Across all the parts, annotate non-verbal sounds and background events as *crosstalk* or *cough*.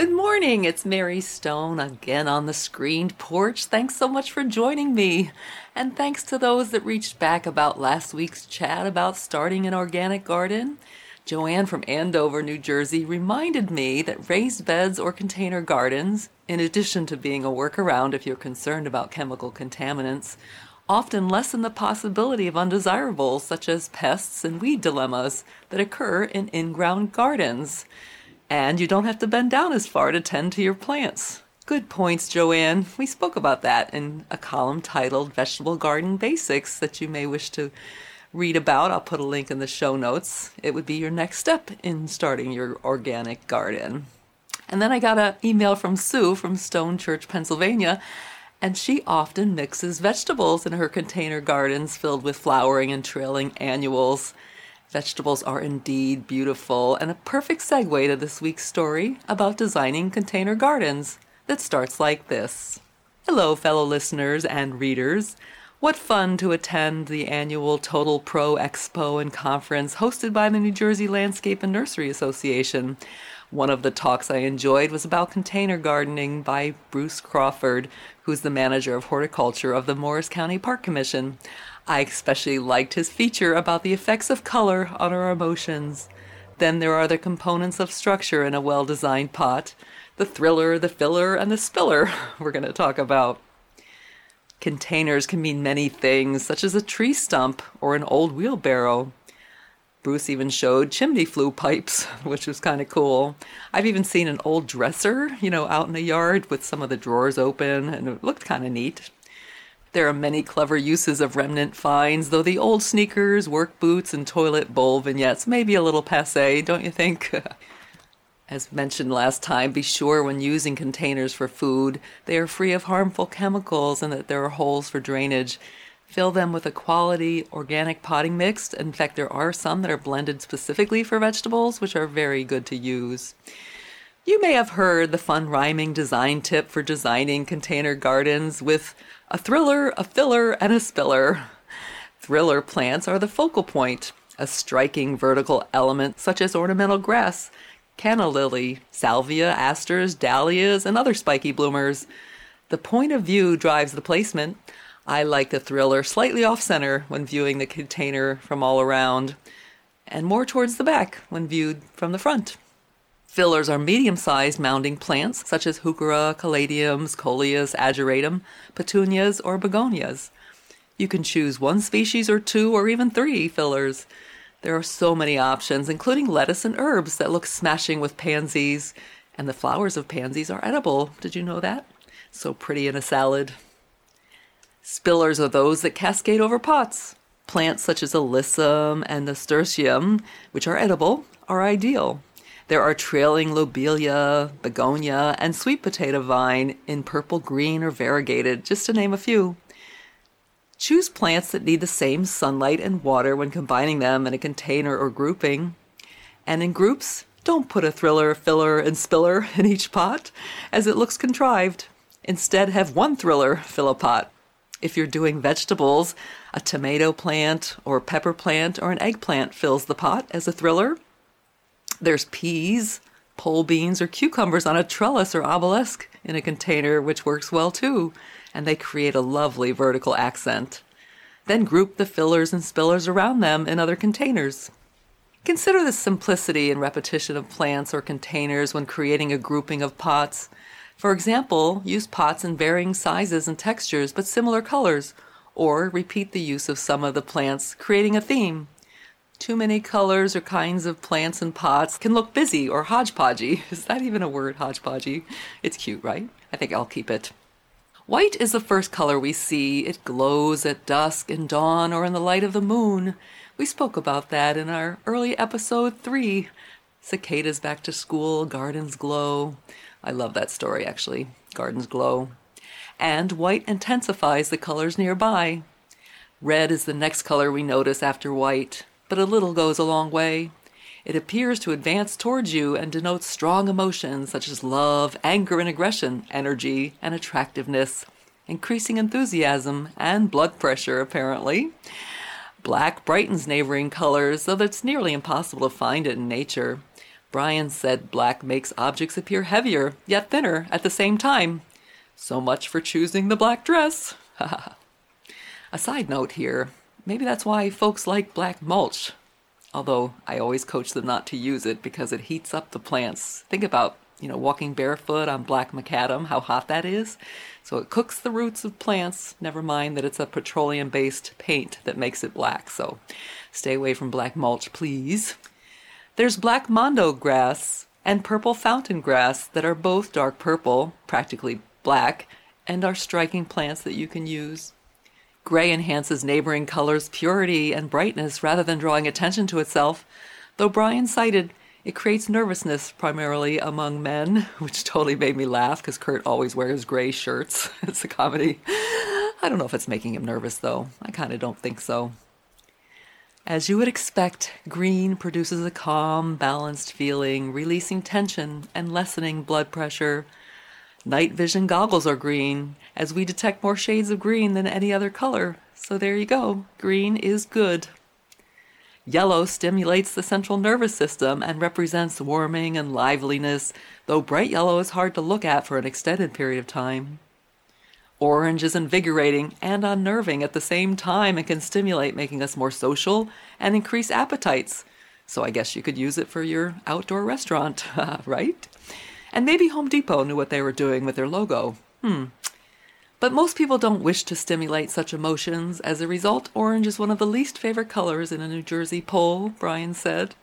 Good morning, it's Mary Stone again on the screened porch. Thanks so much for joining me. And thanks to those that reached back about last week's chat about starting an organic garden. Joanne from Andover, New Jersey, reminded me that raised beds or container gardens, in addition to being a workaround if you're concerned about chemical contaminants, often lessen the possibility of undesirables such as pests and weed dilemmas that occur in in ground gardens. And you don't have to bend down as far to tend to your plants. Good points, Joanne. We spoke about that in a column titled Vegetable Garden Basics that you may wish to read about. I'll put a link in the show notes. It would be your next step in starting your organic garden. And then I got an email from Sue from Stone Church, Pennsylvania, and she often mixes vegetables in her container gardens filled with flowering and trailing annuals. Vegetables are indeed beautiful and a perfect segue to this week's story about designing container gardens that starts like this. Hello, fellow listeners and readers. What fun to attend the annual Total Pro Expo and conference hosted by the New Jersey Landscape and Nursery Association. One of the talks I enjoyed was about container gardening by Bruce Crawford, who's the manager of horticulture of the Morris County Park Commission. I especially liked his feature about the effects of color on our emotions. Then there are the components of structure in a well designed pot the thriller, the filler, and the spiller *laughs* we're going to talk about. Containers can mean many things, such as a tree stump or an old wheelbarrow. Bruce even showed chimney flue pipes, *laughs* which was kind of cool. I've even seen an old dresser, you know, out in the yard with some of the drawers open, and it looked kind of neat. There are many clever uses of remnant finds, though the old sneakers, work boots, and toilet bowl vignettes may be a little passe, don't you think? *laughs* As mentioned last time, be sure when using containers for food, they are free of harmful chemicals and that there are holes for drainage. Fill them with a quality organic potting mix. In fact, there are some that are blended specifically for vegetables, which are very good to use. You may have heard the fun rhyming design tip for designing container gardens with a thriller, a filler, and a spiller. Thriller plants are the focal point, a striking vertical element such as ornamental grass, canna lily, salvia, asters, dahlias, and other spiky bloomers. The point of view drives the placement. I like the thriller slightly off center when viewing the container from all around, and more towards the back when viewed from the front. Fillers are medium sized mounding plants such as heuchera, caladiums, coleus, ageratum, petunias, or begonias. You can choose one species or two or even three fillers. There are so many options, including lettuce and herbs that look smashing with pansies, and the flowers of pansies are edible. Did you know that? So pretty in a salad. Spillers are those that cascade over pots. Plants such as alyssum and nasturtium, which are edible, are ideal. There are trailing lobelia, begonia, and sweet potato vine in purple, green, or variegated, just to name a few. Choose plants that need the same sunlight and water when combining them in a container or grouping. And in groups, don't put a thriller, filler, and spiller *laughs* in each pot, as it looks contrived. Instead, have one thriller fill a pot. If you're doing vegetables, a tomato plant or pepper plant or an eggplant fills the pot as a thriller. There's peas, pole beans, or cucumbers on a trellis or obelisk in a container, which works well too, and they create a lovely vertical accent. Then group the fillers and spillers around them in other containers. Consider the simplicity and repetition of plants or containers when creating a grouping of pots. For example, use pots in varying sizes and textures but similar colors, or repeat the use of some of the plants, creating a theme. Too many colors or kinds of plants and pots can look busy or hodgepodgey. *laughs* Is that even a word, hodgepodgey? It's cute, right? I think I'll keep it. White is the first color we see. It glows at dusk and dawn or in the light of the moon. We spoke about that in our early episode three Cicadas back to school, gardens glow. I love that story actually. Gardens glow. and white intensifies the colors nearby. Red is the next color we notice after white, but a little goes a long way. It appears to advance towards you and denotes strong emotions such as love, anger and aggression, energy and attractiveness, increasing enthusiasm, and blood pressure, apparently. Black brightens neighboring colors, though it's nearly impossible to find it in nature. Brian said black makes objects appear heavier, yet thinner, at the same time. So much for choosing the black dress. *laughs* A side note here maybe that's why folks like black mulch although I always coach them not to use it because it heats up the plants. Think about, you know, walking barefoot on black macadam, how hot that is. So it cooks the roots of plants, never mind that it's a petroleum based paint that makes it black. So stay away from black mulch, please. There's black mondo grass and purple fountain grass that are both dark purple, practically black, and are striking plants that you can use. Gray enhances neighboring colors' purity and brightness rather than drawing attention to itself, though Brian cited it creates nervousness primarily among men, *laughs* which totally made me laugh because Kurt always wears gray shirts. *laughs* it's a comedy. I don't know if it's making him nervous though. I kind of don't think so. As you would expect, green produces a calm, balanced feeling, releasing tension and lessening blood pressure. Night vision goggles are green, as we detect more shades of green than any other color. So there you go. Green is good. Yellow stimulates the central nervous system and represents warming and liveliness, though bright yellow is hard to look at for an extended period of time. Orange is invigorating and unnerving at the same time and can stimulate, making us more social and increase appetites. So I guess you could use it for your outdoor restaurant, *laughs* right? And maybe Home Depot knew what they were doing with their logo. Hmm. But most people don't wish to stimulate such emotions. As a result, orange is one of the least favorite colors in a New Jersey poll, Brian said.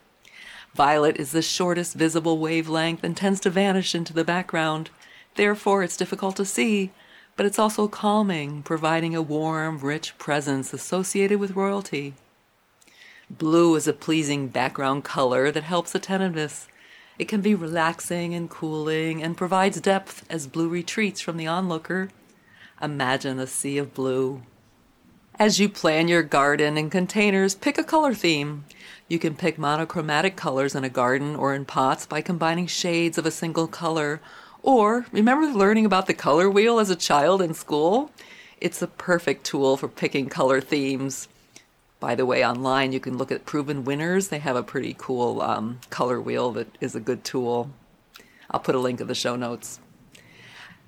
Violet is the shortest visible wavelength and tends to vanish into the background. Therefore, it's difficult to see, but it's also calming, providing a warm, rich presence associated with royalty. Blue is a pleasing background color that helps attentiveness. It can be relaxing and cooling and provides depth as blue retreats from the onlooker. Imagine a sea of blue. As you plan your garden and containers, pick a color theme. You can pick monochromatic colors in a garden or in pots by combining shades of a single color. Or remember learning about the color wheel as a child in school? It's a perfect tool for picking color themes. By the way, online you can look at proven winners. They have a pretty cool um, color wheel that is a good tool. I'll put a link in the show notes.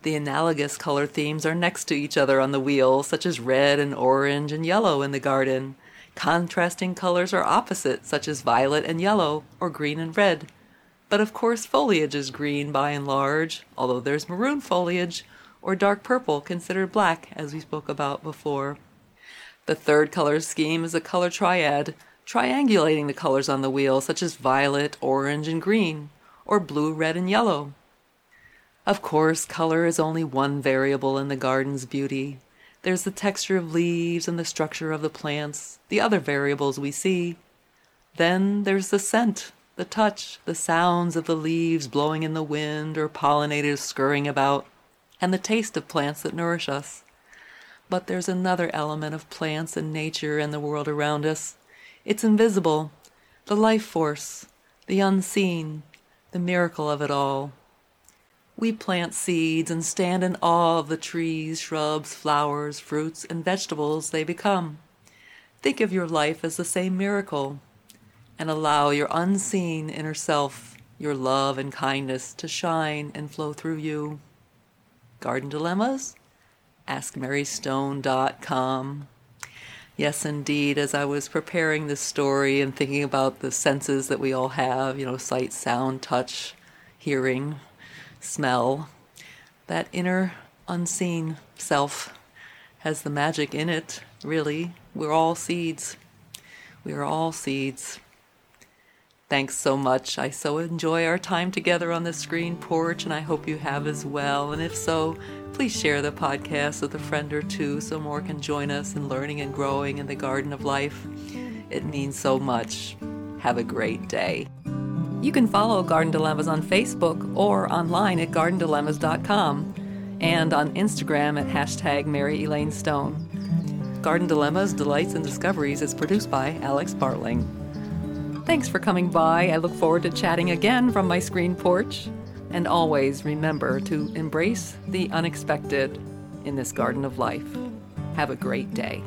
The analogous color themes are next to each other on the wheel, such as red and orange and yellow in the garden. Contrasting colors are opposite, such as violet and yellow, or green and red. But of course, foliage is green by and large, although there's maroon foliage, or dark purple considered black, as we spoke about before. The third color scheme is a color triad, triangulating the colors on the wheel, such as violet, orange, and green, or blue, red, and yellow. Of course, color is only one variable in the garden's beauty. There's the texture of leaves and the structure of the plants, the other variables we see. Then there's the scent, the touch, the sounds of the leaves blowing in the wind or pollinators scurrying about, and the taste of plants that nourish us. But there's another element of plants and nature and the world around us. It's invisible, the life force, the unseen, the miracle of it all. We plant seeds and stand in awe of the trees, shrubs, flowers, fruits, and vegetables they become. Think of your life as the same miracle and allow your unseen inner self, your love and kindness to shine and flow through you. Garden Dilemmas? AskMaryStone.com. Yes, indeed. As I was preparing this story and thinking about the senses that we all have, you know, sight, sound, touch, hearing, smell, that inner unseen self has the magic in it, really. We're all seeds. We are all seeds. Thanks so much. I so enjoy our time together on the screen porch, and I hope you have as well. And if so, please share the podcast with a friend or two so more can join us in learning and growing in the garden of life. It means so much. Have a great day. You can follow Garden Dilemmas on Facebook or online at gardendilemmas.com. and on Instagram at hashtag Mary Elaine Stone. Garden Dilemmas, Delights, and Discoveries is produced by Alex Bartling. Thanks for coming by. I look forward to chatting again from my screen porch. And always remember to embrace the unexpected in this garden of life. Have a great day.